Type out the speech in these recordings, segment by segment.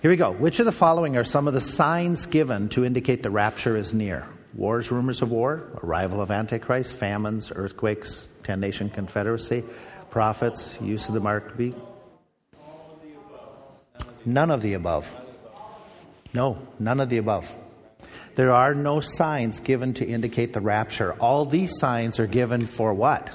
Here we go. Which of the following are some of the signs given to indicate the rapture is near? Wars, rumors of war, arrival of Antichrist, famines, earthquakes, ten nation confederacy, prophets, use of the mark of beast. None of the above. No, none of the above. There are no signs given to indicate the rapture. All these signs are given for what?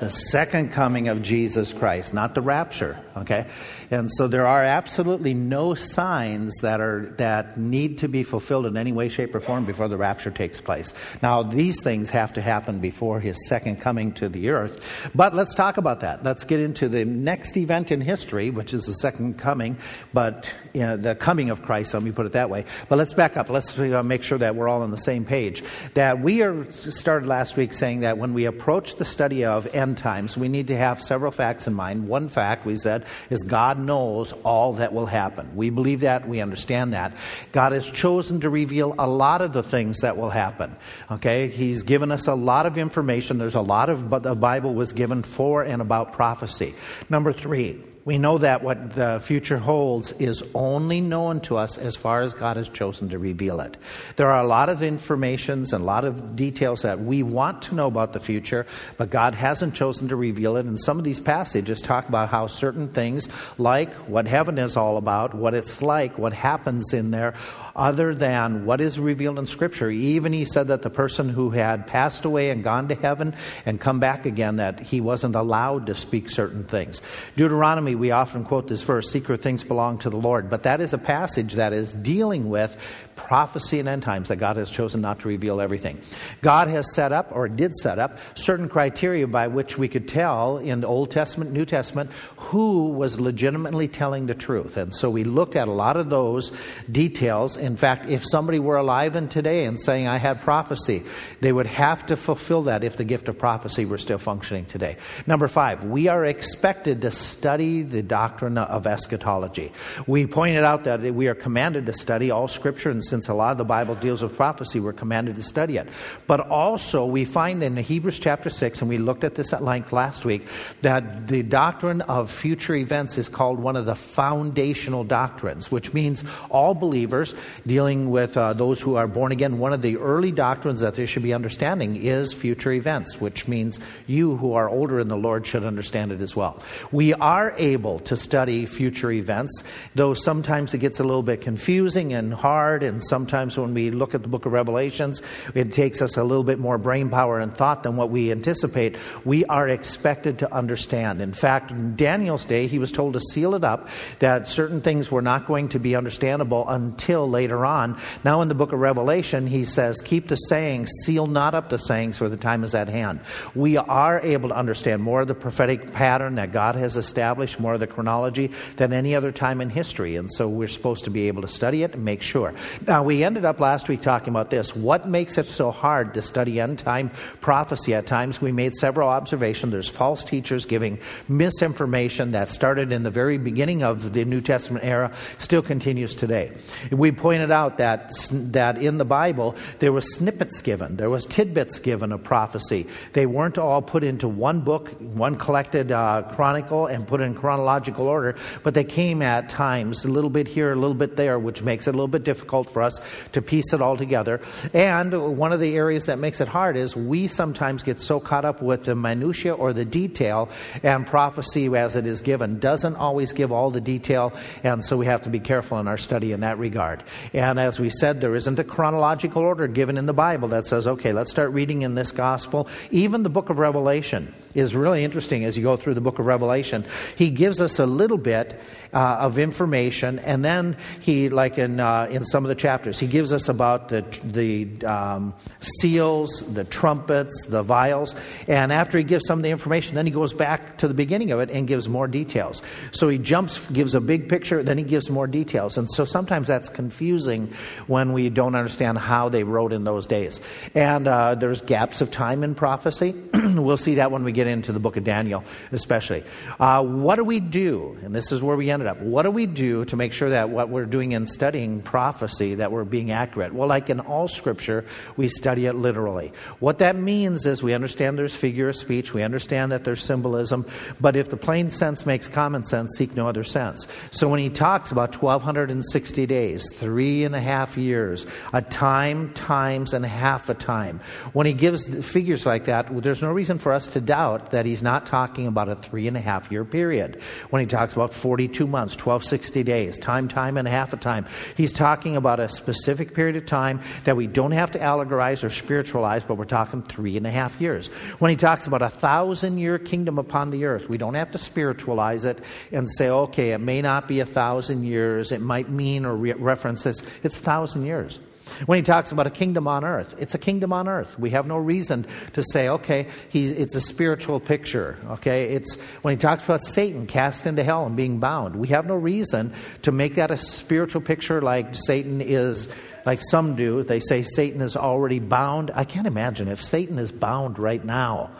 The second coming of Jesus Christ, not the rapture. Okay? And so there are absolutely no signs that are that need to be fulfilled in any way, shape, or form before the rapture takes place. Now, these things have to happen before his second coming to the earth. But let's talk about that. Let's get into the next event in history, which is the second coming, but you know, the coming of Christ, let me put it that way. But let's back up. Let's uh, make sure that we're all on the same page. That we are started last week saying that when we approach the study of end times, we need to have several facts in mind. One fact, we said, is God knows all that will happen. We believe that, we understand that. God has chosen to reveal a lot of the things that will happen. Okay? He's given us a lot of information. There's a lot of, but the Bible was given for and about prophecy. Number three, we know that what the future holds is only known to us as far as God has chosen to reveal it. There are a lot of informations and a lot of details that we want to know about the future, but God hasn't chosen to reveal it. And some of these passages talk about how certain things, like what heaven is all about, what it's like, what happens in there, other than what is revealed in Scripture. Even he said that the person who had passed away and gone to heaven and come back again, that he wasn't allowed to speak certain things. Deuteronomy, we often quote this verse secret things belong to the Lord, but that is a passage that is dealing with prophecy and end times that God has chosen not to reveal everything. God has set up, or did set up, certain criteria by which we could tell in the Old Testament, New Testament, who was legitimately telling the truth. And so we looked at a lot of those details. In fact, if somebody were alive in today and saying, I had prophecy, they would have to fulfill that if the gift of prophecy were still functioning today. Number five, we are expected to study the doctrine of eschatology. We pointed out that we are commanded to study all scripture and since a lot of the Bible deals with prophecy, we're commanded to study it. But also, we find in Hebrews chapter 6, and we looked at this at length last week, that the doctrine of future events is called one of the foundational doctrines, which means all believers dealing with uh, those who are born again, one of the early doctrines that they should be understanding is future events, which means you who are older in the Lord should understand it as well. We are able to study future events, though sometimes it gets a little bit confusing and hard and sometimes when we look at the book of Revelations, it takes us a little bit more brain power and thought than what we anticipate. We are expected to understand. In fact, in Daniel's day, he was told to seal it up, that certain things were not going to be understandable until later on. Now, in the book of Revelation, he says, Keep the sayings, seal not up the sayings, for the time is at hand. We are able to understand more of the prophetic pattern that God has established, more of the chronology than any other time in history. And so we're supposed to be able to study it and make sure. Now, we ended up last week talking about this. What makes it so hard to study end time prophecy at times? We made several observations. There's false teachers giving misinformation that started in the very beginning of the New Testament era, still continues today. We pointed out that, that in the Bible, there was snippets given, there was tidbits given of prophecy. They weren't all put into one book, one collected uh, chronicle, and put in chronological order, but they came at times a little bit here, a little bit there, which makes it a little bit difficult for us to piece it all together. And one of the areas that makes it hard is we sometimes get so caught up with the minutiae or the detail, and prophecy as it is given doesn't always give all the detail, and so we have to be careful in our study in that regard. And as we said, there isn't a chronological order given in the Bible that says, okay, let's start reading in this gospel. Even the book of Revelation is really interesting as you go through the book of Revelation. He gives us a little bit uh, of information, and then he, like in uh, in some of the chapters, he gives us about the the um, seals, the trumpets, the vials, and after he gives some of the information, then he goes back to the beginning of it and gives more details. So he jumps, gives a big picture, then he gives more details, and so sometimes that's confusing when we don't understand how they wrote in those days. And uh, there's gaps of time in prophecy. we'll see that when we get into the book of Daniel, especially. Uh, what do we do? And this is where we ended up. What do we do to make sure that what we're doing in studying prophecy, that we're being accurate? Well, like in all scripture, we study it literally. What that means is we understand there's figure of speech, we understand that there's symbolism, but if the plain sense makes common sense, seek no other sense. So when he talks about 1,260 days, three and a half years, a time times and a half a time, when he gives figures like that, there's no reason for us to doubt that he's not talking about a three and a half year period. When he talks about 42 months, 1260 days, time, time, and half a time, he's talking about a specific period of time that we don't have to allegorize or spiritualize, but we're talking three and a half years. When he talks about a thousand year kingdom upon the earth, we don't have to spiritualize it and say, okay, it may not be a thousand years, it might mean or re- reference this. It's a thousand years. When he talks about a kingdom on earth, it's a kingdom on earth. We have no reason to say, okay, it's a spiritual picture. Okay, it's when he talks about Satan cast into hell and being bound. We have no reason to make that a spiritual picture like Satan is, like some do. They say Satan is already bound. I can't imagine if Satan is bound right now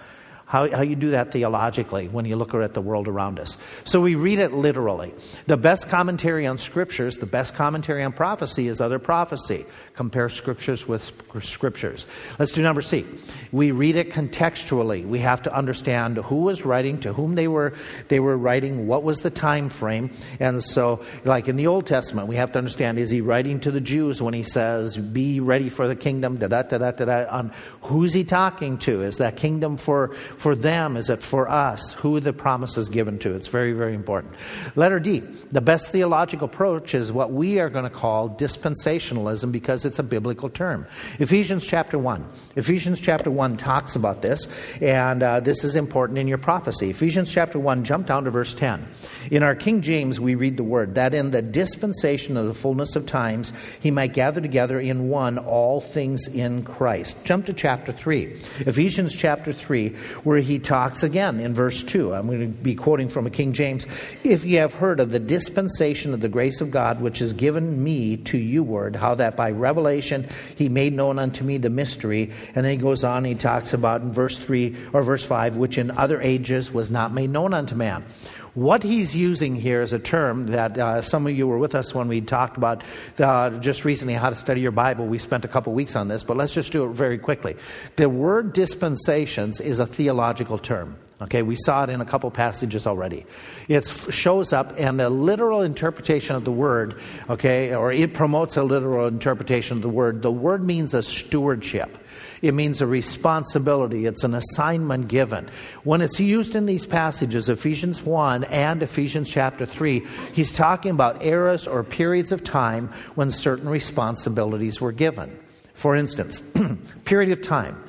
how, how you do that theologically when you look at the world around us. So we read it literally. The best commentary on scriptures, the best commentary on prophecy is other prophecy. Compare scriptures with scriptures. Let's do number C. We read it contextually. We have to understand who was writing, to whom they were they were writing, what was the time frame. And so, like in the Old Testament, we have to understand is he writing to the Jews when he says, Be ready for the kingdom, da da da da da on who's he talking to? Is that kingdom for for them? Is it for us? Who the promise is given to? It's very, very important. Letter D. The best theological approach is what we are going to call dispensationalism because it's a biblical term. Ephesians chapter 1. Ephesians chapter 1 talks about this, and uh, this is important in your prophecy. Ephesians chapter 1, jump down to verse 10. In our King James, we read the word that in the dispensation of the fullness of times, he might gather together in one all things in Christ. Jump to chapter 3. Ephesians chapter 3, where he talks again in verse 2. I'm going to be quoting from a King James. If ye have heard of the dispensation of the grace of God, which is given me to you, word, how that by revelation he made known unto me the mystery. And then he goes on, he talks about in verse 3 or verse 5, which in other ages was not made known unto man. What he's using here is a term that uh, some of you were with us when we talked about uh, just recently how to study your Bible. We spent a couple weeks on this, but let's just do it very quickly. The word dispensations is a theological term. Okay, we saw it in a couple passages already. It shows up, and the literal interpretation of the word, okay, or it promotes a literal interpretation of the word. The word means a stewardship. It means a responsibility, it's an assignment given. When it's used in these passages, Ephesians 1 and Ephesians chapter 3, he's talking about eras or periods of time when certain responsibilities were given. For instance, period of time.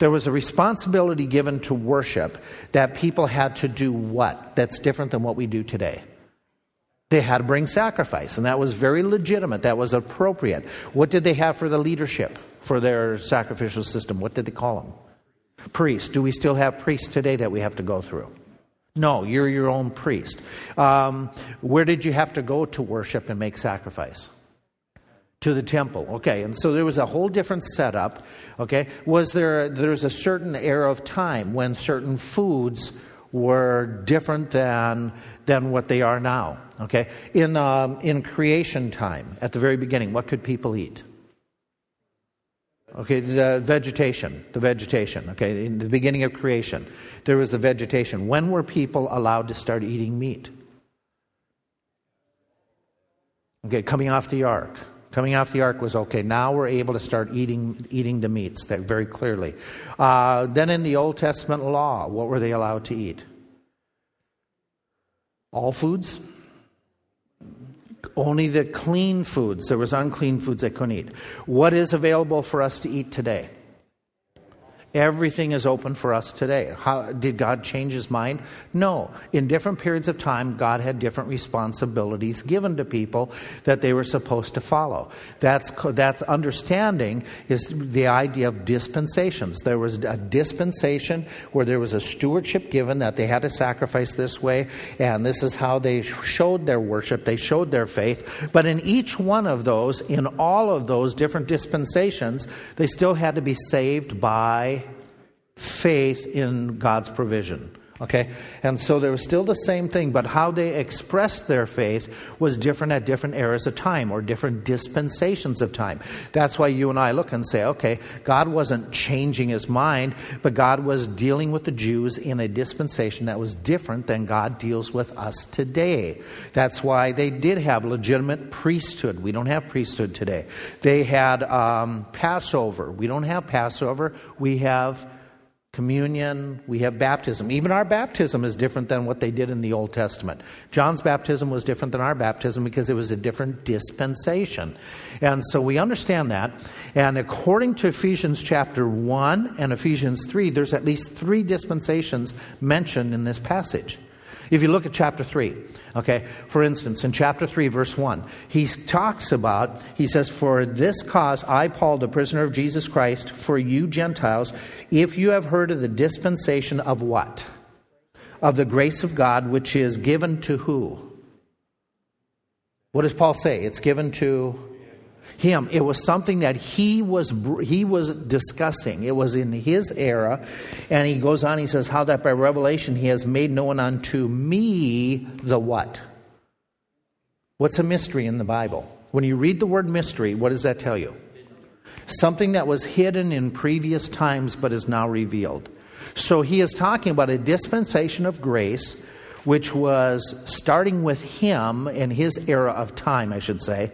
There was a responsibility given to worship that people had to do what? That's different than what we do today. They had to bring sacrifice, and that was very legitimate. That was appropriate. What did they have for the leadership? For their sacrificial system. What did they call them? Priests. Do we still have priests today that we have to go through? No, you're your own priest. Um, where did you have to go to worship and make sacrifice? To the temple. Okay, and so there was a whole different setup. Okay, was there? There's a certain era of time when certain foods were different than than what they are now. Okay, in um, in creation time, at the very beginning, what could people eat? Okay, the vegetation, the vegetation. Okay, in the beginning of creation, there was the vegetation. When were people allowed to start eating meat? Okay, coming off the ark. Coming off the ark was okay. Now we're able to start eating eating the meats that very clearly. Uh, then in the Old Testament law, what were they allowed to eat? All foods only the clean foods. There was unclean foods they couldn't eat. What is available for us to eat today? Everything is open for us today. How, did God change his mind? No. In different periods of time, God had different responsibilities given to people that they were supposed to follow. That's, that's understanding is the idea of dispensations. There was a dispensation where there was a stewardship given that they had to sacrifice this way, and this is how they showed their worship, they showed their faith. But in each one of those, in all of those different dispensations, they still had to be saved by faith in God's provision. Okay? And so there was still the same thing, but how they expressed their faith was different at different eras of time or different dispensations of time. That's why you and I look and say, okay, God wasn't changing his mind, but God was dealing with the Jews in a dispensation that was different than God deals with us today. That's why they did have legitimate priesthood. We don't have priesthood today. They had um, Passover. We don't have Passover. We have communion, we have baptism. Even our baptism is different than what they did in the Old Testament. John's baptism was different than our baptism because it was a different dispensation. And so we understand that. And according to Ephesians chapter 1 and Ephesians 3, there's at least three dispensations mentioned in this passage. If you look at chapter 3, okay, for instance, in chapter 3, verse 1, he talks about, he says, For this cause I, Paul, the prisoner of Jesus Christ, for you Gentiles, if you have heard of the dispensation of what? Of the grace of God, which is given to who? What does Paul say? It's given to him. It was something that he was he was discussing. It was in his era, and he goes on. He says, "How that by revelation he has made known unto me the what." What's a mystery in the Bible? When you read the word mystery, what does that tell you? Something that was hidden in previous times but is now revealed. So he is talking about a dispensation of grace which was starting with him in his era of time, I should say,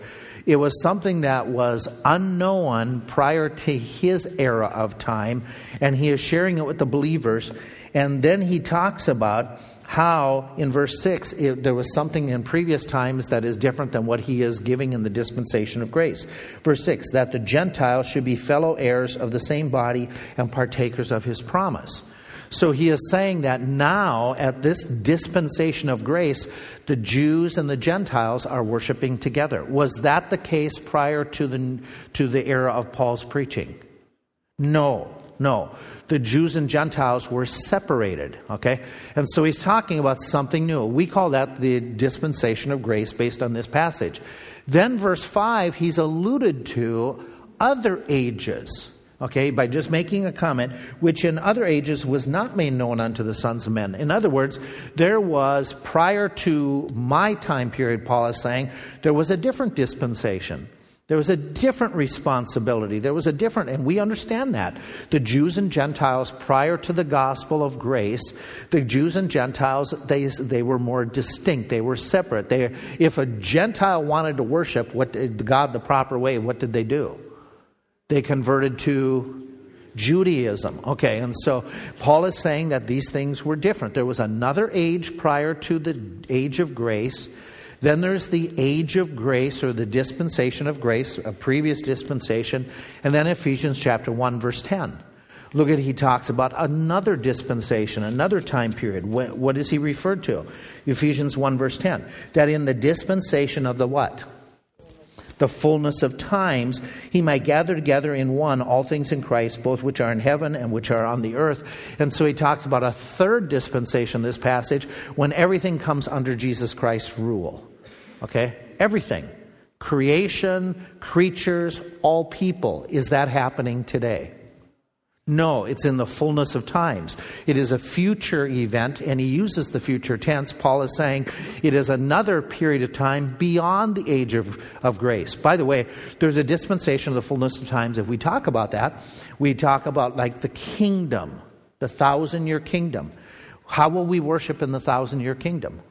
it was something that was unknown prior to his era of time, and he is sharing it with the believers. And then he talks about how, in verse 6, it, there was something in previous times that is different than what he is giving in the dispensation of grace. Verse 6 that the Gentiles should be fellow heirs of the same body and partakers of his promise. So he is saying that now, at this dispensation of grace, the Jews and the Gentiles are worshiping together. Was that the case prior to the, to the era of Paul's preaching? No, no. The Jews and Gentiles were separated, okay? And so he's talking about something new. We call that the dispensation of grace based on this passage. Then, verse 5, he's alluded to other ages okay, by just making a comment, which in other ages was not made known unto the sons of men. In other words, there was, prior to my time period, Paul is saying, there was a different dispensation. There was a different responsibility. There was a different, and we understand that. The Jews and Gentiles, prior to the gospel of grace, the Jews and Gentiles, they, they were more distinct. They were separate. They, if a Gentile wanted to worship what, God the proper way, what did they do? They converted to Judaism. Okay, and so Paul is saying that these things were different. There was another age prior to the age of grace. Then there's the age of grace or the dispensation of grace, a previous dispensation. And then Ephesians chapter 1, verse 10. Look at, he talks about another dispensation, another time period. What, what is he referred to? Ephesians 1, verse 10. That in the dispensation of the what? The fullness of times, he might gather together in one all things in Christ, both which are in heaven and which are on the earth. And so he talks about a third dispensation, this passage, when everything comes under Jesus Christ's rule. Okay? Everything. Creation, creatures, all people. Is that happening today? No, it's in the fullness of times. It is a future event, and he uses the future tense. Paul is saying it is another period of time beyond the age of, of grace. By the way, there's a dispensation of the fullness of times. If we talk about that, we talk about like the kingdom, the thousand year kingdom. How will we worship in the thousand year kingdom?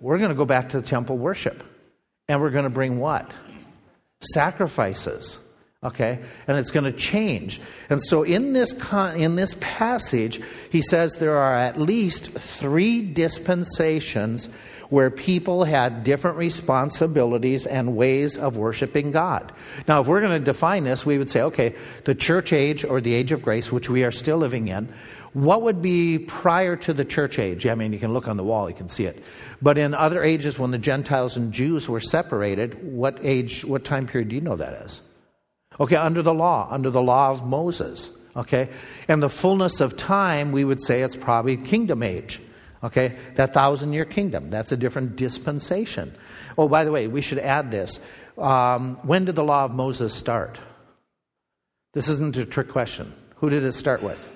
We're going to go back to the temple worship, and we're going to bring what? Sacrifices Okay, and it's going to change. And so in this con- in this passage, he says there are at least three dispensations where people had different responsibilities and ways of worshiping God. Now, if we're going to define this, we would say, okay, the church age or the age of grace, which we are still living in, what would be prior to the church age? I mean, you can look on the wall, you can see it. But in other ages, when the Gentiles and Jews were separated, what age, what time period do you know that is? Okay, under the law, under the law of Moses. Okay? And the fullness of time, we would say it's probably kingdom age. Okay? That thousand year kingdom. That's a different dispensation. Oh, by the way, we should add this. Um, when did the law of Moses start? This isn't a trick question. Who did it start with?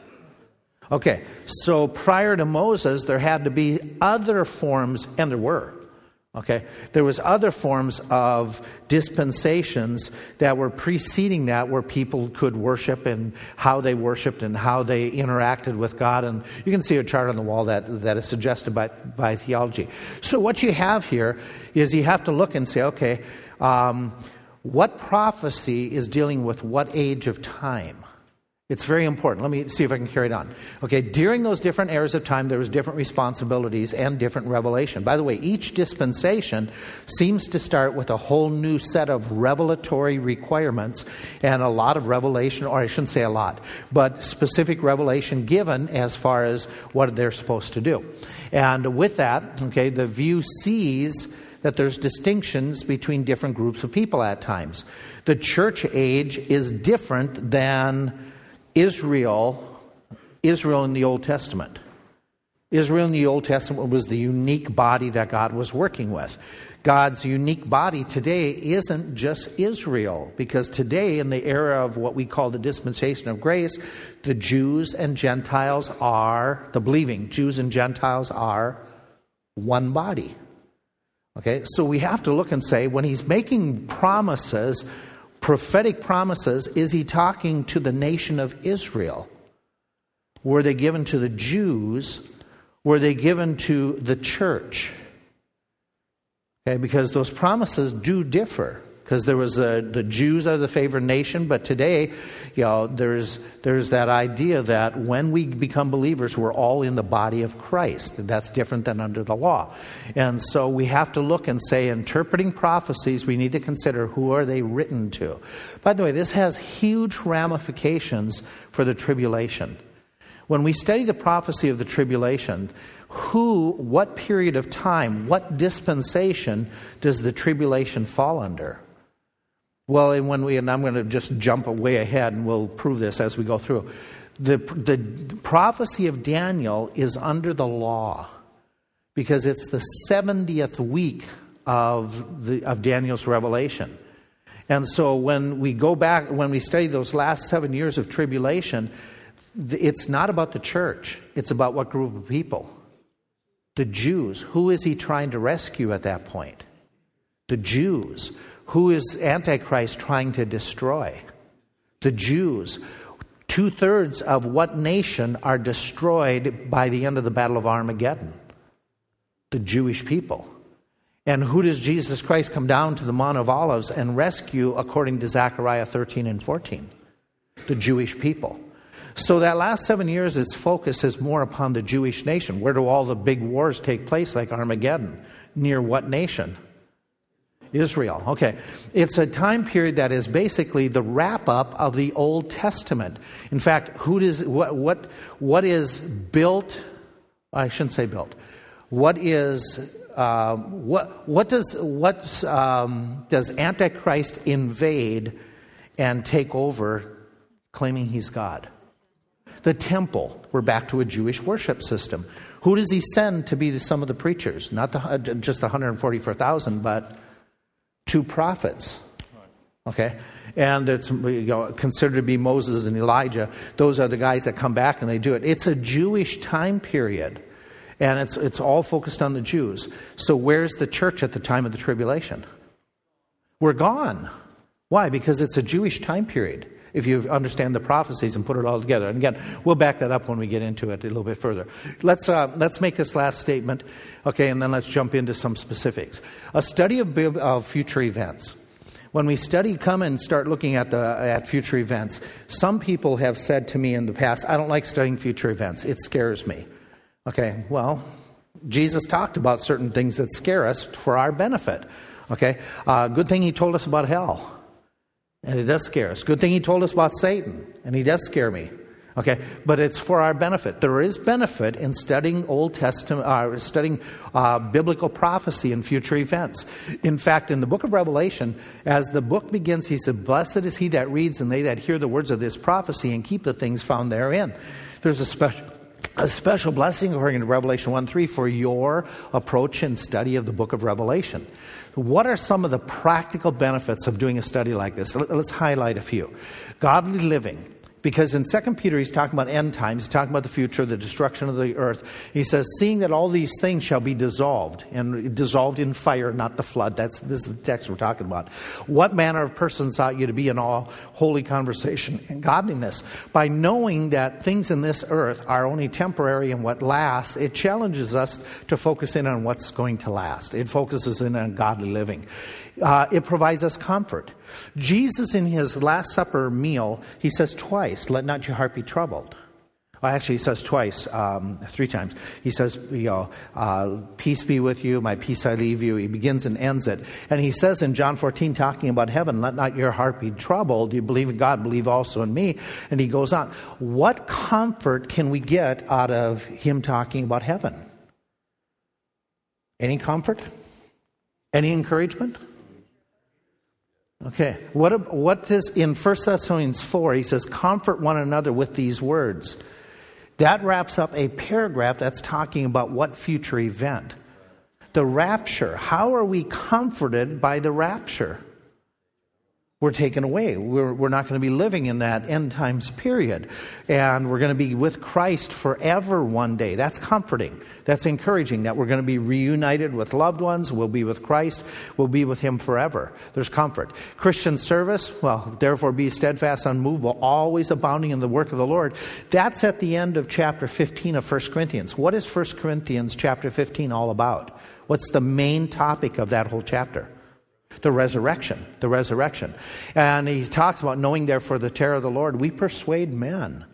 Okay, so prior to Moses, there had to be other forms, and there were. Okay, there was other forms of dispensations that were preceding that, where people could worship and how they worshipped and how they interacted with God. And you can see a chart on the wall that that is suggested by by theology. So what you have here is you have to look and say, okay, um, what prophecy is dealing with what age of time? It's very important. Let me see if I can carry it on. Okay, during those different eras of time, there was different responsibilities and different revelation. By the way, each dispensation seems to start with a whole new set of revelatory requirements and a lot of revelation, or I shouldn't say a lot, but specific revelation given as far as what they're supposed to do. And with that, okay, the view sees that there's distinctions between different groups of people at times. The church age is different than Israel, Israel in the Old Testament. Israel in the Old Testament was the unique body that God was working with. God's unique body today isn't just Israel, because today, in the era of what we call the dispensation of grace, the Jews and Gentiles are, the believing Jews and Gentiles are one body. Okay, so we have to look and say, when he's making promises prophetic promises, is he talking to the nation of Israel? Were they given to the Jews? Were they given to the church? Okay, because those promises do differ because there was a, the Jews are the favored nation, but today, you know, there's there's that idea that when we become believers, we're all in the body of Christ. That's different than under the law, and so we have to look and say, interpreting prophecies, we need to consider who are they written to. By the way, this has huge ramifications for the tribulation. When we study the prophecy of the tribulation, who, what period of time, what dispensation does the tribulation fall under? Well, and when we, and I'm going to just jump way ahead and we'll prove this as we go through. The, the prophecy of Daniel is under the law because it's the 70th week of, the, of Daniel's revelation. And so when we go back, when we study those last seven years of tribulation, it's not about the church, it's about what group of people? The Jews. Who is he trying to rescue at that point? The Jews. Who is Antichrist trying to destroy? The Jews. Two thirds of what nation are destroyed by the end of the Battle of Armageddon? The Jewish people. And who does Jesus Christ come down to the Mount of Olives and rescue according to Zechariah 13 and 14? The Jewish people. So that last seven years, its focus is more upon the Jewish nation. Where do all the big wars take place, like Armageddon? Near what nation? Israel. Okay. It's a time period that is basically the wrap up of the Old Testament. In fact, who does, what, what, what is built, I shouldn't say built, what is, uh, what, what does, what um, does Antichrist invade and take over claiming he's God? The temple. We're back to a Jewish worship system. Who does he send to be some of the preachers? Not the, just the 144,000, but two prophets. Okay? And it's considered to be Moses and Elijah. Those are the guys that come back and they do it. It's a Jewish time period. And it's, it's all focused on the Jews. So, where's the church at the time of the tribulation? We're gone. Why? Because it's a Jewish time period if you understand the prophecies and put it all together. And again, we'll back that up when we get into it a little bit further. Let's, uh, let's make this last statement, okay, and then let's jump into some specifics. A study of, of future events. when we study, come and start looking at the at future events. Some people have said to me in the past, "I don't like studying future events. It scares me." Okay, well, Jesus talked about certain things that scare us for our benefit. Okay, uh, good thing he told us about hell, and it does scare us. Good thing he told us about Satan, and he does scare me. Okay, but it's for our benefit. There is benefit in studying Old Testament, uh, studying uh, biblical prophecy and future events. In fact, in the book of Revelation, as the book begins, he said, "Blessed is he that reads and they that hear the words of this prophecy and keep the things found therein." There's a special a special blessing according to Revelation 1 3 for your approach and study of the book of Revelation. What are some of the practical benefits of doing a study like this? Let's highlight a few. Godly living. Because in 2 Peter, he's talking about end times, he's talking about the future, the destruction of the earth. He says, Seeing that all these things shall be dissolved, and dissolved in fire, not the flood. That's this is the text we're talking about. What manner of persons ought you to be in all holy conversation and godliness? By knowing that things in this earth are only temporary and what lasts, it challenges us to focus in on what's going to last. It focuses in on godly living. Uh, it provides us comfort. Jesus, in his Last Supper meal, he says twice, Let not your heart be troubled. Well, actually, he says twice, um, three times. He says, you know, uh, peace be with you, my peace I leave you. He begins and ends it. And he says in John 14, talking about heaven, let not your heart be troubled. You believe in God, believe also in me. And he goes on. What comfort can we get out of him talking about heaven? Any comfort? Any encouragement? Okay. What, what is in 1 Thessalonians 4? He says, Comfort one another with these words. That wraps up a paragraph that's talking about what future event? The rapture. How are we comforted by the rapture? We're taken away. We're, we're not going to be living in that end times period. And we're going to be with Christ forever one day. That's comforting. That's encouraging that we're going to be reunited with loved ones. We'll be with Christ. We'll be with Him forever. There's comfort. Christian service, well, therefore be steadfast, unmovable, always abounding in the work of the Lord. That's at the end of chapter 15 of 1 Corinthians. What is 1 Corinthians chapter 15 all about? What's the main topic of that whole chapter? The resurrection, the resurrection. And he talks about knowing therefore the terror of the Lord, we persuade men.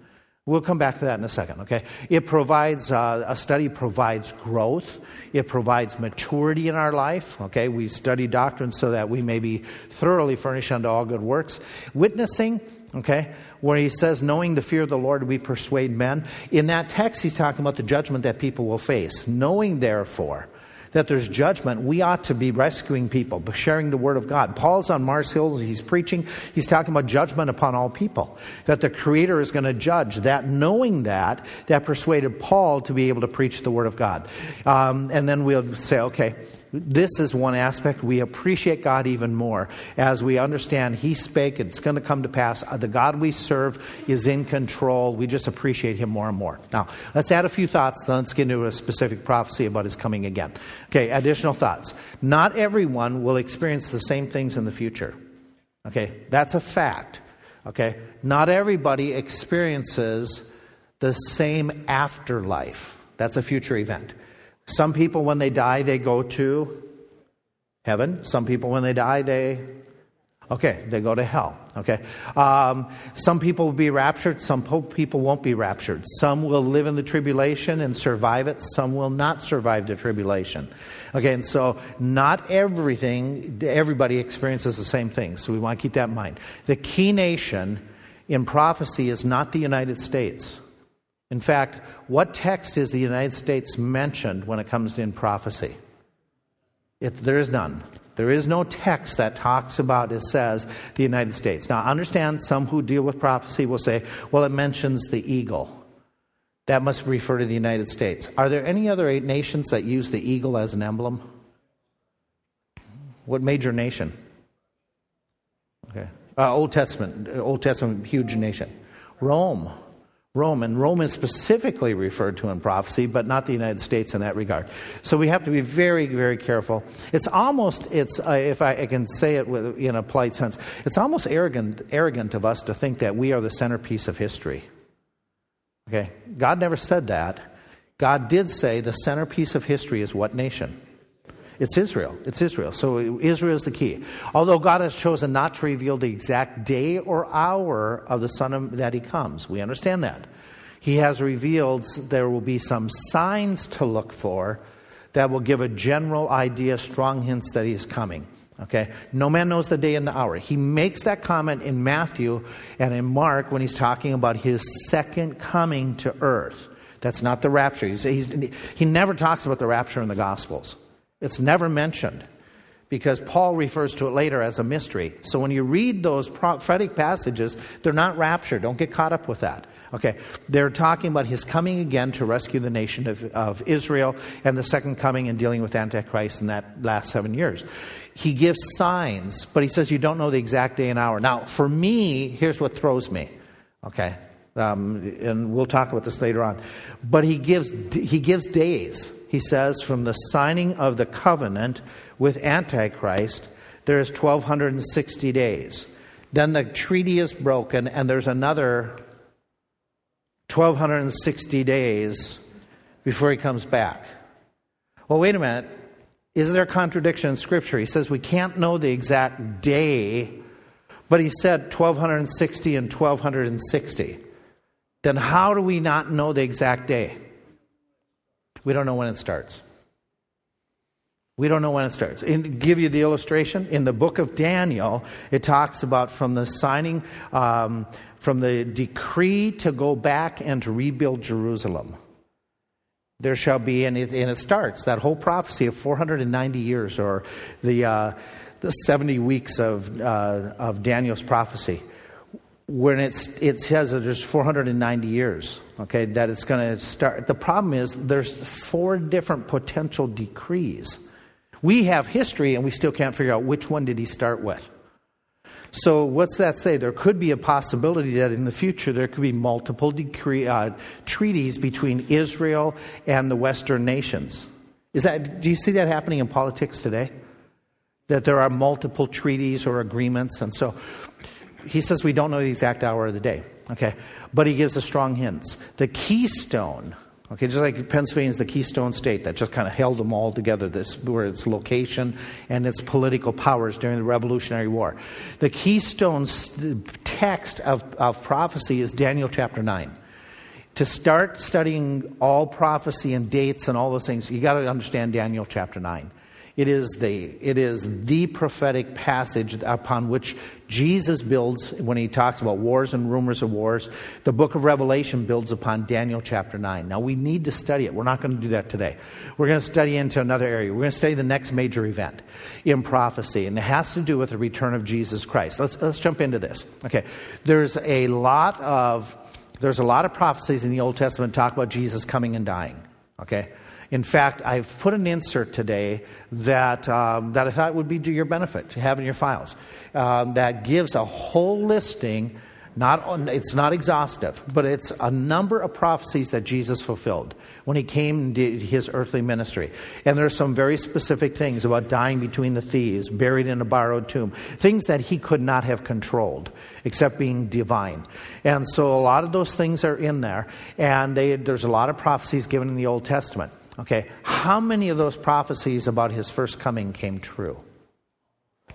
We'll come back to that in a second, okay? It provides, uh, a study provides growth. It provides maturity in our life, okay? We study doctrine so that we may be thoroughly furnished unto all good works. Witnessing, okay? Where he says, knowing the fear of the Lord, we persuade men. In that text, he's talking about the judgment that people will face. Knowing, therefore, that there's judgment, we ought to be rescuing people, sharing the word of God. Paul's on Mars Hill, he's preaching, he's talking about judgment upon all people, that the Creator is going to judge. That knowing that, that persuaded Paul to be able to preach the word of God. Um, and then we'll say, okay, this is one aspect we appreciate God even more as we understand He spake, it's going to come to pass. The God we serve is in control. We just appreciate Him more and more. Now, let's add a few thoughts, then let's get into a specific prophecy about His coming again. Okay, additional thoughts. Not everyone will experience the same things in the future. Okay, that's a fact. Okay, not everybody experiences the same afterlife. That's a future event. Some people, when they die, they go to heaven. Some people, when they die, they Okay, they go to hell. Okay. Um, some people will be raptured, some people won't be raptured. Some will live in the tribulation and survive it, some will not survive the tribulation. Okay, and so not everything, everybody experiences the same thing, so we want to keep that in mind. The key nation in prophecy is not the United States. In fact, what text is the United States mentioned when it comes in prophecy? It, there is none. There is no text that talks about, it says, the United States. Now, understand some who deal with prophecy will say, well, it mentions the eagle. That must refer to the United States. Are there any other nations that use the eagle as an emblem? What major nation? Okay. Uh, Old Testament, Old Testament, huge nation. Rome. Rome, and Rome is specifically referred to in prophecy, but not the United States in that regard. So we have to be very, very careful. It's almost, it's uh, if I, I, can say it with, in a polite sense, it's almost arrogant, arrogant of us to think that we are the centerpiece of history. Okay, God never said that. God did say the centerpiece of history is what nation? It's Israel. It's Israel. So Israel is the key. Although God has chosen not to reveal the exact day or hour of the Son of, that He comes, we understand that. He has revealed there will be some signs to look for that will give a general idea, strong hints that He is coming. Okay? No man knows the day and the hour. He makes that comment in Matthew and in Mark when he's talking about his second coming to earth. That's not the rapture. He's, he's, he never talks about the rapture in the Gospels. It's never mentioned because Paul refers to it later as a mystery. So when you read those prophetic passages, they're not rapture. Don't get caught up with that. Okay, they're talking about his coming again to rescue the nation of, of Israel and the second coming and dealing with Antichrist in that last seven years. He gives signs, but he says you don't know the exact day and hour. Now, for me, here's what throws me. Okay, um, and we'll talk about this later on. But he gives he gives days. He says from the signing of the covenant with Antichrist, there is 1260 days. Then the treaty is broken, and there's another 1260 days before he comes back. Well, wait a minute. Is there a contradiction in Scripture? He says we can't know the exact day, but he said 1260 and 1260. Then how do we not know the exact day? We don't know when it starts. We don't know when it starts. And give you the illustration in the book of Daniel, it talks about from the signing um, from the decree to go back and to rebuild Jerusalem. There shall be, and it, and it starts that whole prophecy of 490 years, or the, uh, the 70 weeks of, uh, of Daniel's prophecy. When it's, it says that there's 490 years, okay, that it's going to start. The problem is there's four different potential decrees. We have history and we still can't figure out which one did he start with. So, what's that say? There could be a possibility that in the future there could be multiple decree, uh, treaties between Israel and the Western nations. Is that, do you see that happening in politics today? That there are multiple treaties or agreements, and so he says we don't know the exact hour of the day. Okay, but he gives us strong hints. The keystone Okay, just like Pennsylvania is the keystone state that just kind of held them all together, this where its location and its political powers during the Revolutionary War. The keystone text of, of prophecy is Daniel chapter 9. To start studying all prophecy and dates and all those things, you got to understand Daniel chapter 9. It is the, it is the prophetic passage upon which Jesus builds when he talks about wars and rumors of wars. The book of Revelation builds upon Daniel chapter 9. Now, we need to study it. We're not going to do that today. We're going to study into another area. We're going to study the next major event in prophecy, and it has to do with the return of Jesus Christ. Let's, let's jump into this. Okay. There's a lot of there's a lot of prophecies in the Old Testament talk about Jesus coming and dying. Okay? In fact, I've put an insert today that, um, that I thought would be to your benefit to have in your files um, that gives a whole listing. Not on, it's not exhaustive, but it's a number of prophecies that Jesus fulfilled when he came and did his earthly ministry. And there are some very specific things about dying between the thieves, buried in a borrowed tomb, things that he could not have controlled except being divine. And so a lot of those things are in there, and they, there's a lot of prophecies given in the Old Testament. Okay, how many of those prophecies about his first coming came true?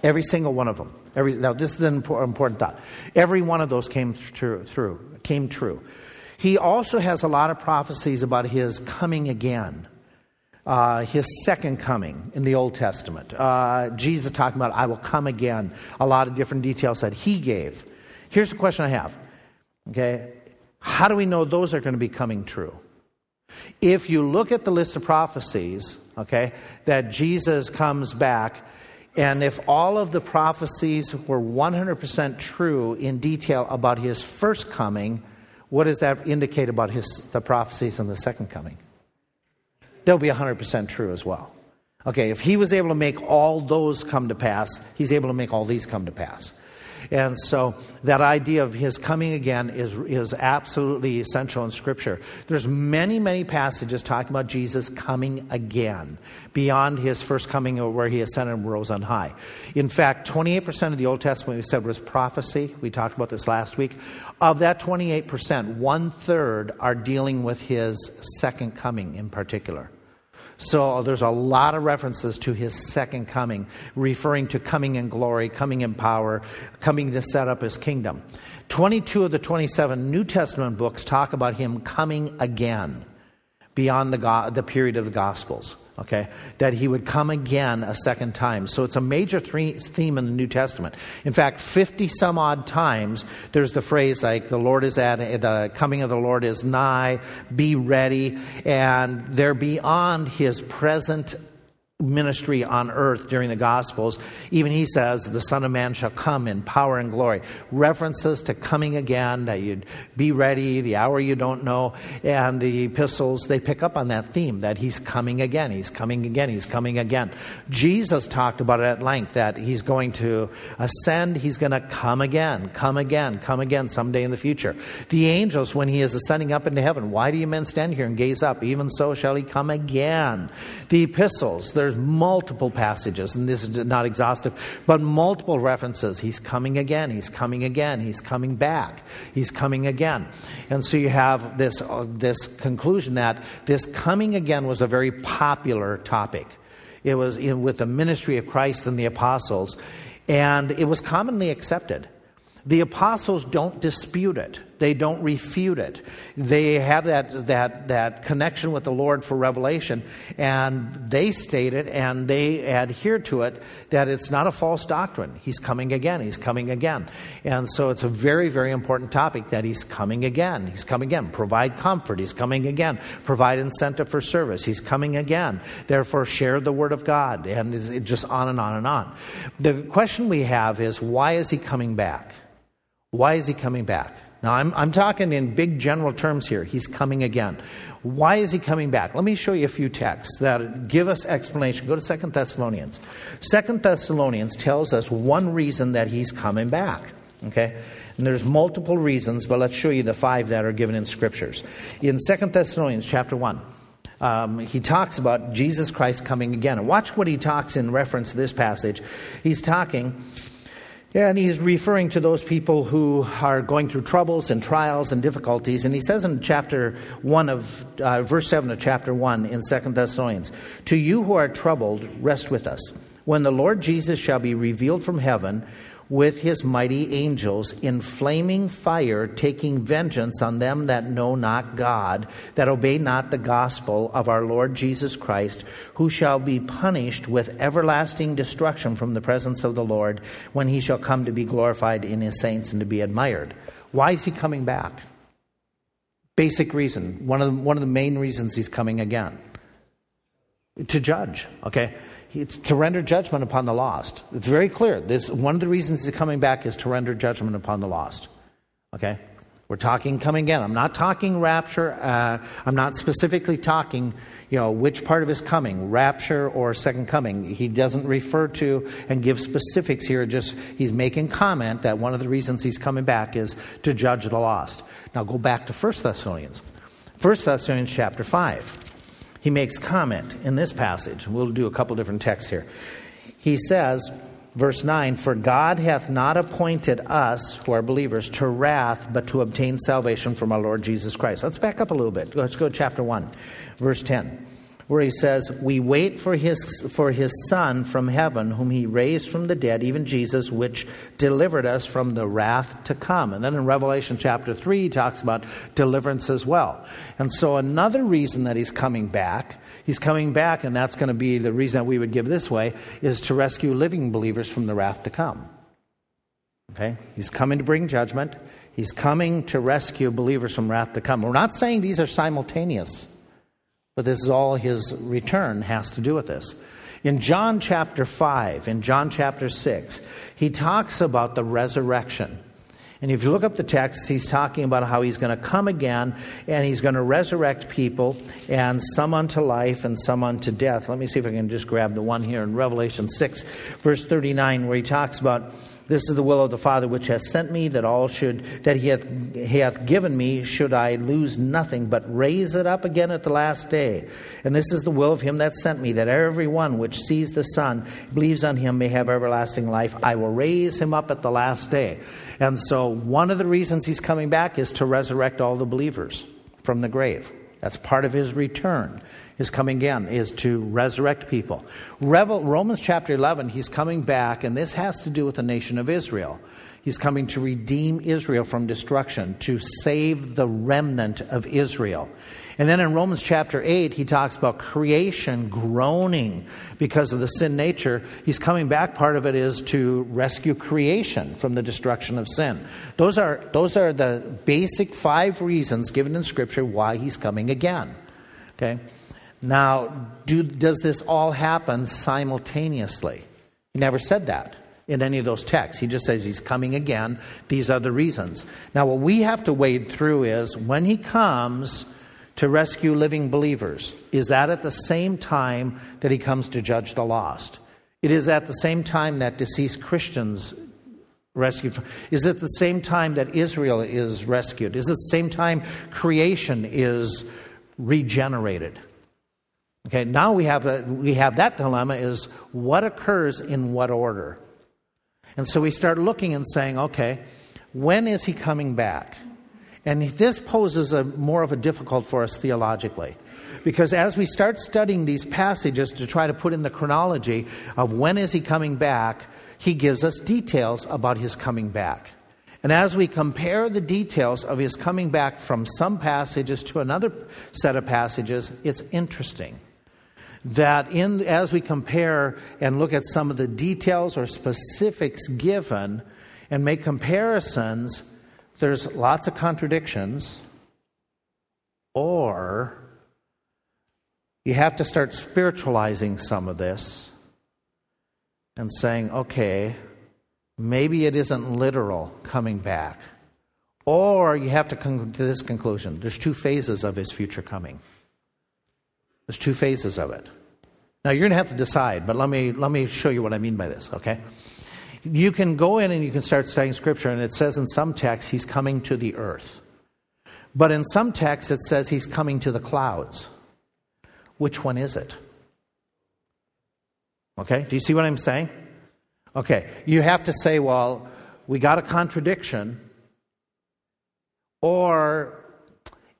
Every single one of them. Every, now, this is an important thought. Every one of those came true, through, came true. He also has a lot of prophecies about his coming again, uh, his second coming in the Old Testament. Uh, Jesus talking about, I will come again. A lot of different details that he gave. Here's the question I have. Okay, how do we know those are going to be coming true? If you look at the list of prophecies, okay, that Jesus comes back, and if all of the prophecies were 100% true in detail about his first coming, what does that indicate about his, the prophecies in the second coming? They'll be 100% true as well. Okay, if he was able to make all those come to pass, he's able to make all these come to pass. And so that idea of his coming again is, is absolutely essential in Scripture. There's many, many passages talking about Jesus coming again beyond his first coming where he ascended and rose on high. In fact, 28% of the Old Testament we said was prophecy. We talked about this last week. Of that 28%, one third are dealing with his second coming in particular. So there's a lot of references to his second coming, referring to coming in glory, coming in power, coming to set up his kingdom. 22 of the 27 New Testament books talk about him coming again beyond the, the period of the Gospels okay? That he would come again a second time. So it's a major theme in the New Testament. In fact, 50 some odd times there's the phrase like, the Lord is at, the coming of the Lord is nigh, be ready, and they're beyond his present ministry on earth during the Gospels, even he says, The Son of Man shall come in power and glory. References to coming again, that you'd be ready, the hour you don't know. And the epistles, they pick up on that theme that he's coming again, he's coming again, he's coming again. Jesus talked about it at length that he's going to ascend, he's going to come again, come again, come again someday in the future. The angels, when he is ascending up into heaven, why do you men stand here and gaze up? Even so shall he come again. The epistles, there's multiple passages, and this is not exhaustive, but multiple references. He's coming again, he's coming again, he's coming back, he's coming again. And so you have this, uh, this conclusion that this coming again was a very popular topic. It was in, with the ministry of Christ and the apostles, and it was commonly accepted. The apostles don't dispute it. They don't refute it. They have that, that, that connection with the Lord for revelation, and they state it and they adhere to it that it's not a false doctrine. He's coming again. He's coming again. And so it's a very, very important topic that he's coming again. He's coming again. Provide comfort. He's coming again. Provide incentive for service. He's coming again. Therefore, share the word of God. And just on and on and on. The question we have is why is he coming back? Why is he coming back? Now, I'm, I'm talking in big general terms here. He's coming again. Why is he coming back? Let me show you a few texts that give us explanation. Go to Second Thessalonians. Second Thessalonians tells us one reason that he's coming back. Okay? And there's multiple reasons, but let's show you the five that are given in scriptures. In Second Thessalonians chapter 1, um, he talks about Jesus Christ coming again. And watch what he talks in reference to this passage. He's talking and he's referring to those people who are going through troubles and trials and difficulties. And he says in chapter 1 of, uh, verse 7 of chapter 1 in Second Thessalonians, To you who are troubled, rest with us. When the Lord Jesus shall be revealed from heaven with his mighty angels in flaming fire, taking vengeance on them that know not God, that obey not the gospel of our Lord Jesus Christ, who shall be punished with everlasting destruction from the presence of the Lord when he shall come to be glorified in his saints and to be admired. Why is he coming back? Basic reason. One of the, one of the main reasons he's coming again. To judge, okay? It's to render judgment upon the lost. It's very clear. This one of the reasons he's coming back is to render judgment upon the lost. Okay, we're talking coming again. I'm not talking rapture. Uh, I'm not specifically talking, you know, which part of his coming, rapture or second coming. He doesn't refer to and give specifics here. Just he's making comment that one of the reasons he's coming back is to judge the lost. Now go back to 1 Thessalonians. 1 Thessalonians chapter 5 he makes comment in this passage. We'll do a couple different texts here. He says, verse 9, For God hath not appointed us, who are believers, to wrath, but to obtain salvation from our Lord Jesus Christ. Let's back up a little bit. Let's go to chapter 1, verse 10 where he says, We wait for his, for his Son from heaven, whom he raised from the dead, even Jesus, which delivered us from the wrath to come. And then in Revelation chapter 3, he talks about deliverance as well. And so, another reason that he's coming back, he's coming back, and that's going to be the reason that we would give this way, is to rescue living believers from the wrath to come. Okay? He's coming to bring judgment. He's coming to rescue believers from wrath to come. We're not saying these are simultaneous. But this is all his return has to do with this. In John chapter 5, in John chapter 6, he talks about the resurrection. And if you look up the text, he's talking about how he's going to come again and he's going to resurrect people, and some unto life and some unto death. Let me see if I can just grab the one here in Revelation 6, verse 39, where he talks about this is the will of the Father which hath sent me, that all should that he hath, he hath given me should I lose nothing, but raise it up again at the last day. And this is the will of him that sent me, that every one which sees the Son, believes on him, may have everlasting life. I will raise him up at the last day. And so one of the reasons he's coming back is to resurrect all the believers from the grave. That's part of his return. His coming again is to resurrect people. Revel, Romans chapter 11, he's coming back, and this has to do with the nation of Israel. He's coming to redeem Israel from destruction, to save the remnant of Israel. And then in Romans chapter 8, he talks about creation groaning because of the sin nature. He's coming back. Part of it is to rescue creation from the destruction of sin. Those are, those are the basic five reasons given in Scripture why he's coming again. Okay? Now, do, does this all happen simultaneously? He never said that in any of those texts. He just says he's coming again. These are the reasons. Now, what we have to wade through is when he comes, to rescue living believers? Is that at the same time that he comes to judge the lost? It is at the same time that deceased Christians rescued. Is it the same time that Israel is rescued? Is it the same time creation is regenerated? Okay, now we have, a, we have that dilemma is what occurs in what order? And so we start looking and saying, okay, when is he coming back? And this poses a more of a difficult for us theologically. Because as we start studying these passages to try to put in the chronology of when is he coming back, he gives us details about his coming back. And as we compare the details of his coming back from some passages to another set of passages, it's interesting that in as we compare and look at some of the details or specifics given and make comparisons, there's lots of contradictions, or you have to start spiritualizing some of this and saying, okay, maybe it isn't literal coming back. Or you have to come to this conclusion there's two phases of his future coming. There's two phases of it. Now you're going to have to decide, but let me, let me show you what I mean by this, okay? you can go in and you can start studying Scripture, and it says in some texts he's coming to the earth. But in some texts it says he's coming to the clouds. Which one is it? Okay, do you see what I'm saying? Okay, you have to say, well, we got a contradiction, or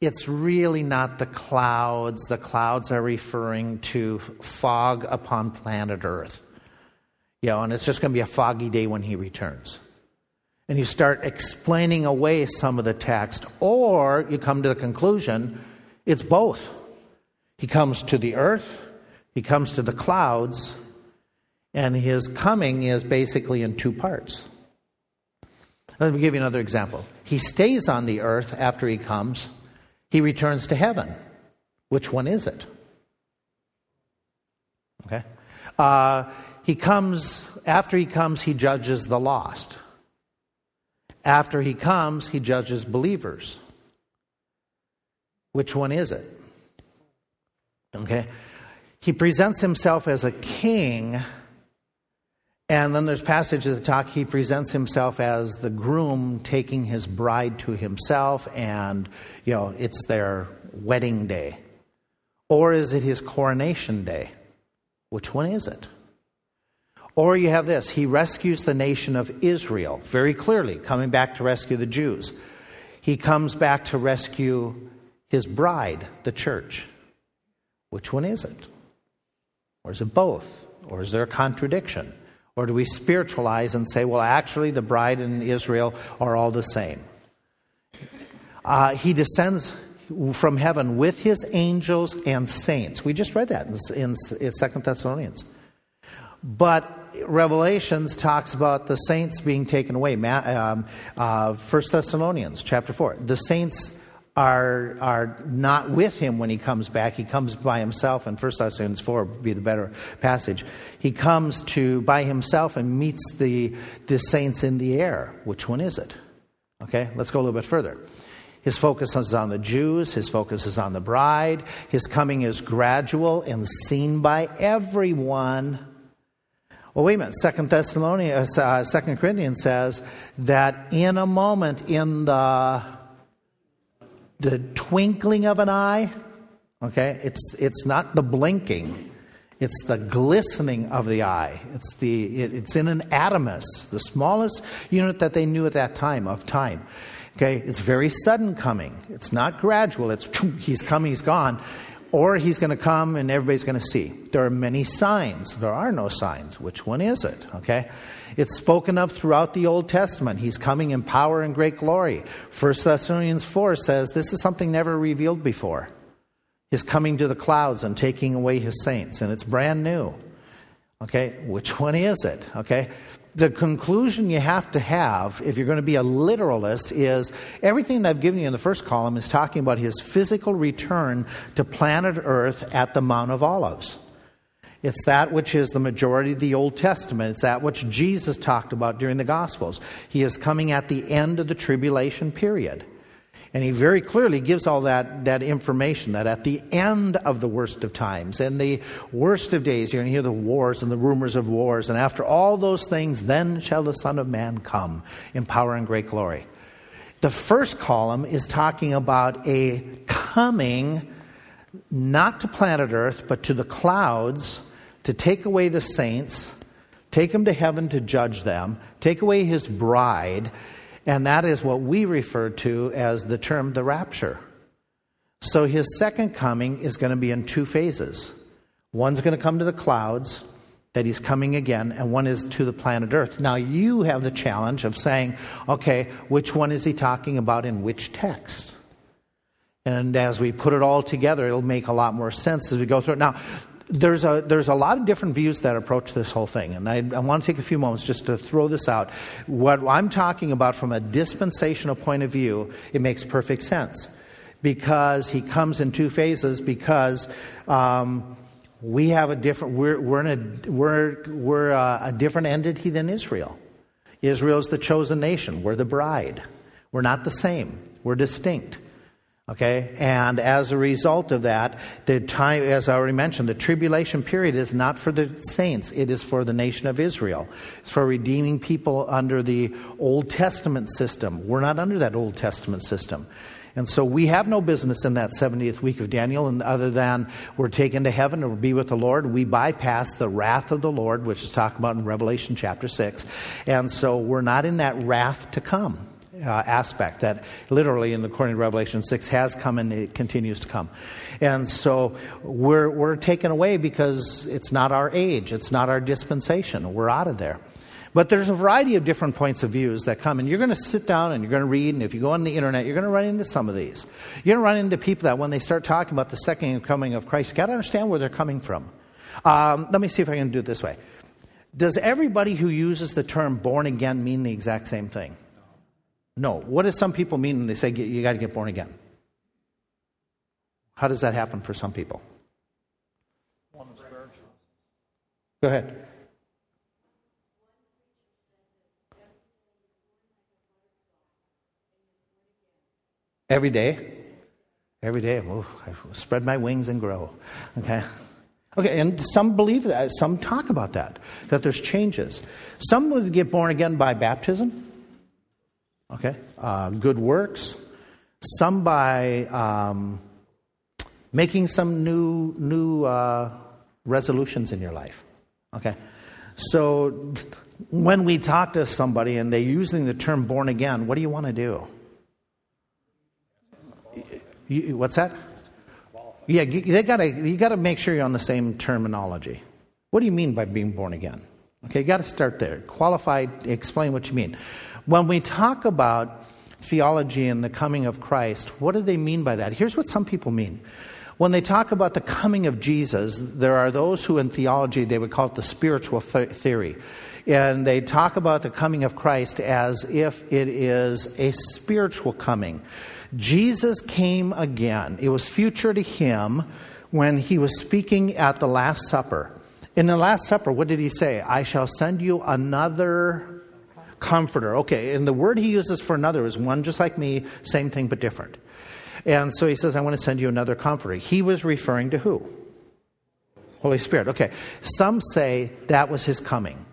it's really not the clouds. The clouds are referring to fog upon planet Earth. You know, and it's just going to be a foggy day when he returns. And you start explaining away some of the text, or you come to the conclusion it's both. He comes to the earth, he comes to the clouds, and his coming is basically in two parts. Let me give you another example. He stays on the earth after he comes, he returns to heaven. Which one is it? Okay. Uh, he comes, after he comes, he judges the lost. After he comes, he judges believers. Which one is it? Okay. He presents himself as a king, and then there's passages that talk, he presents himself as the groom taking his bride to himself, and, you know, it's their wedding day. Or is it his coronation day? Which one is it? Or you have this He rescues the nation of Israel, very clearly, coming back to rescue the Jews. He comes back to rescue his bride, the church. Which one is it? Or is it both? Or is there a contradiction? Or do we spiritualize and say, well, actually, the bride and Israel are all the same? Uh, he descends from heaven with his angels and saints. We just read that in, in, Second Thessalonians. But Revelations talks about the saints being taken away. Um, uh, First Thessalonians chapter four. The saints are are not with him when he comes back. He comes by himself, and First Thessalonians four would be the better passage. He comes to by himself and meets the the saints in the air. Which one is it? Okay, let's go a little bit further. His focus is on the Jews. His focus is on the bride. His coming is gradual and seen by everyone well, wait a minute. Second Thessalonians, uh, Second Corinthians says that in a moment, in the the twinkling of an eye, okay, it's it's not the blinking, it's the glistening of the eye. It's the it, it's in an atomus, the smallest unit that they knew at that time of time. Okay, it's very sudden coming. It's not gradual. It's he's come, he's gone. Or he's going to come and everybody's going to see. There are many signs. There are no signs. Which one is it? Okay? It's spoken of throughout the Old Testament. He's coming in power and great glory. 1 Thessalonians 4 says this is something never revealed before. His coming to the clouds and taking away his saints, and it's brand new. Okay, which one is it? Okay, the conclusion you have to have if you're going to be a literalist is everything that I've given you in the first column is talking about his physical return to planet Earth at the Mount of Olives. It's that which is the majority of the Old Testament. It's that which Jesus talked about during the Gospels. He is coming at the end of the tribulation period. And he very clearly gives all that, that information that at the end of the worst of times and the worst of days, you're going to hear the wars and the rumors of wars. And after all those things, then shall the Son of Man come in power and great glory. The first column is talking about a coming not to planet Earth, but to the clouds to take away the saints, take them to heaven to judge them, take away his bride, and that is what we refer to as the term the rapture. So his second coming is going to be in two phases. One's going to come to the clouds, that he's coming again, and one is to the planet Earth. Now you have the challenge of saying, okay, which one is he talking about in which text? And as we put it all together, it'll make a lot more sense as we go through it. Now, there's a, there's a lot of different views that approach this whole thing, and I, I want to take a few moments just to throw this out. What I'm talking about from a dispensational point of view, it makes perfect sense because he comes in two phases because um, we have a different we're, we're, a, we're, we're a, uh, a different entity than Israel. Israel is the chosen nation. We're the bride. We're not the same. We're distinct. Okay, and as a result of that, the time, as I already mentioned, the tribulation period is not for the saints, it is for the nation of Israel. It's for redeeming people under the Old Testament system. We're not under that Old Testament system. And so we have no business in that 70th week of Daniel, and other than we're taken to heaven or be with the Lord, we bypass the wrath of the Lord, which is talked about in Revelation chapter 6. And so we're not in that wrath to come uh, aspect that literally in the according to Revelation 6 has come and it continues to come. And so we're, we're taken away because it's not our age, it's not our dispensation. We're out of there. But there's a variety of different points of views that come, and you're going to sit down and you're going to read, and if you go on the internet, you're going to run into some of these. You're going to run into people that when they start talking about the second coming of Christ, you got to understand where they're coming from. Um, let me see if I can do it this way. Does everybody who uses the term born again mean the exact same thing? No. What does some people mean when they say you got to get born again? How does that happen for some people? Go ahead. Every day? Every day. I spread my wings and grow. Okay? Okay, and some believe that. Some talk about that, that there's changes. Some would get born again by baptism. Okay? Uh, good works. Some by um, making some new, new uh, resolutions in your life. Okay? So when we talk to somebody and they're using the term born again, what do you want to do? You, what's that? Yeah, they gotta, you got to make sure you're on the same terminology. What do you mean by being born again? Okay, you got to start there. Qualified, explain what you mean. When we talk about theology and the coming of Christ, what do they mean by that? Here's what some people mean. When they talk about the coming of Jesus, there are those who in theology they would call it the spiritual th- theory. And they talk about the coming of Christ as if it is a spiritual coming. Jesus came again. It was future to him when he was speaking at the Last Supper. In the Last Supper, what did he say? I shall send you another comforter. Okay, and the word he uses for another is one just like me, same thing but different. And so he says, I want to send you another comforter. He was referring to who? Holy Spirit. Okay. Some say that was his coming.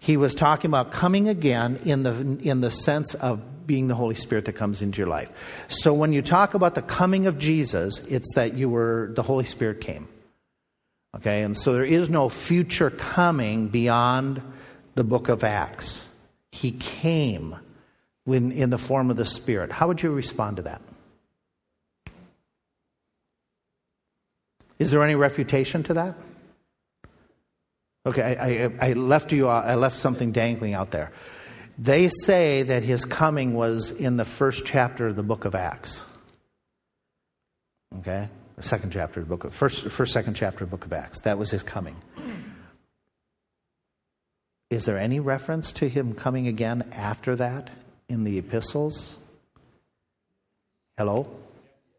He was talking about coming again in the, in the sense of being the Holy Spirit that comes into your life. So when you talk about the coming of Jesus, it's that you were, the Holy Spirit came. Okay, and so there is no future coming beyond the book of Acts. He came when, in the form of the Spirit. How would you respond to that? Is there any refutation to that? Okay, I, I, I left you. I left something dangling out there. They say that his coming was in the first chapter of the book of Acts. Okay, the second chapter of the book of first, first second chapter of the book of Acts. That was his coming. Is there any reference to him coming again after that in the epistles? Hello?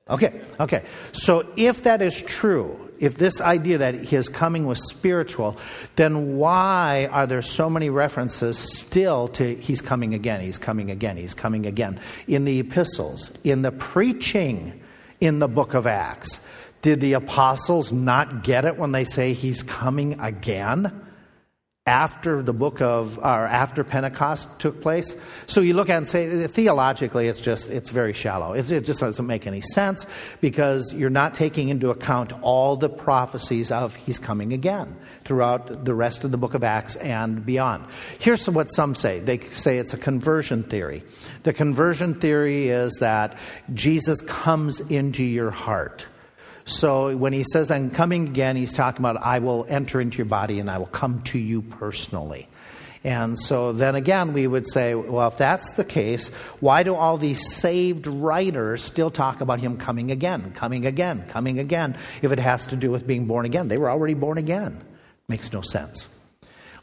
Okay, okay. So if that is true, if this idea that his coming was spiritual, then why are there so many references still to he's coming again, he's coming again, he's coming again in the epistles, in the preaching in the book of Acts? Did the apostles not get it when they say he's coming again? After the book of or after pentecost took place. So you look at it and say theologically it's just it's very shallow. It's, it just doesn't make any sense because you're not taking into account all the prophecies of he's coming again throughout the rest of the book of acts and beyond. Here's what some say. They say it's a conversion theory. The conversion theory is that jesus comes into your heart so when he says, I'm coming again, he's talking about, I will enter into your body and I will come to you personally. And so then again, we would say, well, if that's the case, why do all these saved writers still talk about him coming again, coming again, coming again, if it has to do with being born again? They were already born again. Makes no sense.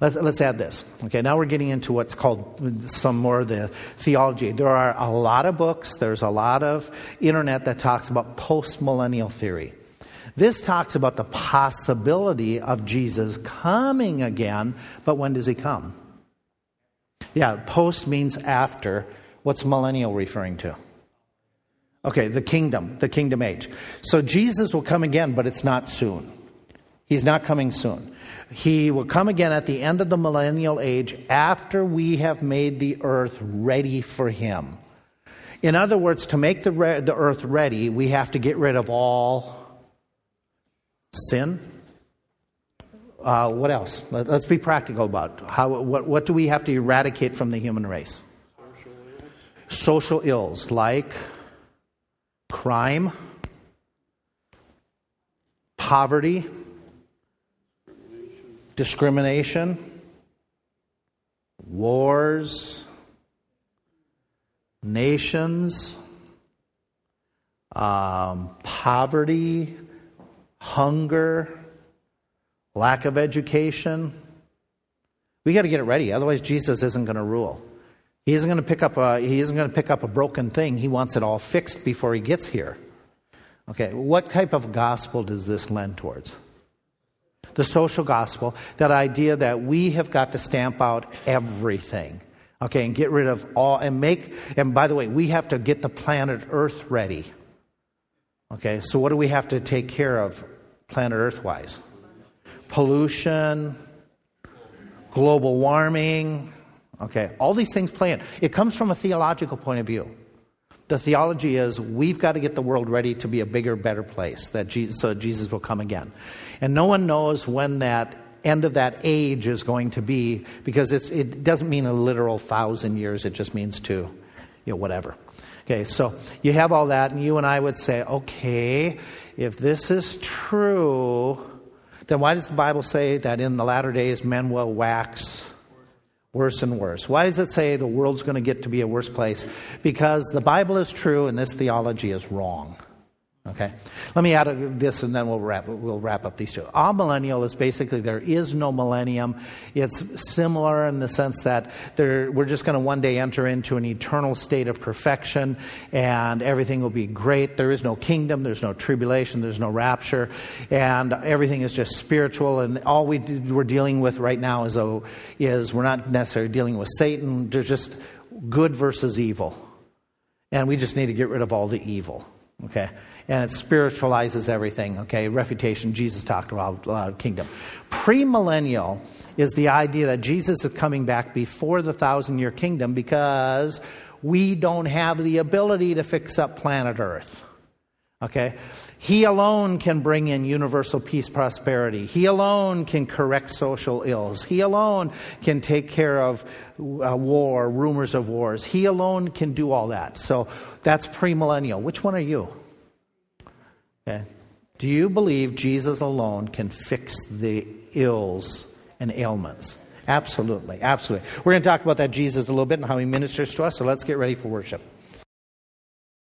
Let's, let's add this. Okay, now we're getting into what's called some more of the theology. There are a lot of books, there's a lot of internet that talks about post-millennial theory. This talks about the possibility of Jesus coming again, but when does he come? Yeah, post means after. What's millennial referring to? Okay, the kingdom, the kingdom age. So Jesus will come again, but it's not soon. He's not coming soon. He will come again at the end of the millennial age after we have made the earth ready for him. In other words, to make the, re- the earth ready, we have to get rid of all sin. Uh, what else? Let, us be practical about how. What, what do we have to eradicate from the human race? Social ills, Social ills like crime, poverty, discrimination, wars, nations, um, poverty, hunger, lack of education. We got to get it ready, otherwise Jesus isn't going to rule. He isn't going to pick up a he isn't going to pick up a broken thing. He wants it all fixed before he gets here. Okay, what type of gospel does this lend towards? The social gospel, that idea that we have got to stamp out everything. Okay, and get rid of all, and make, and by the way, we have to get the planet Earth ready. Okay, so what do we have to take care of planet Earth wise? Pollution, global warming. Okay, all these things play in. It comes from a theological point of view. The theology is we've got to get the world ready to be a bigger, better place that Jesus, so Jesus will come again. And no one knows when that end of that age is going to be because it doesn't mean a literal thousand years, it just means to, you know, whatever. Okay, so you have all that, and you and I would say, okay, if this is true, then why does the Bible say that in the latter days men will wax worse and worse. Why does it say the world's going to get to be a worse place? Because the Bible is true and this theology is wrong. Okay? Let me add this and then we'll wrap, we'll wrap up these two. Amillennial is basically there is no millennium. It's similar in the sense that there, we're just going to one day enter into an eternal state of perfection and everything will be great. There is no kingdom, there's no tribulation, there's no rapture, and everything is just spiritual. And all we, we're dealing with right now is, a, is we're not necessarily dealing with Satan, there's just good versus evil. And we just need to get rid of all the evil. Okay? And it spiritualizes everything. Okay, refutation, Jesus talked about uh, kingdom. Premillennial is the idea that Jesus is coming back before the thousand year kingdom because we don't have the ability to fix up planet Earth. Okay? He alone can bring in universal peace, prosperity. He alone can correct social ills. He alone can take care of uh, war, rumors of wars. He alone can do all that. So that's premillennial. Which one are you? Okay. Do you believe Jesus alone can fix the ills and ailments? Absolutely, absolutely. We're going to talk about that Jesus a little bit and how he ministers to us, so let's get ready for worship.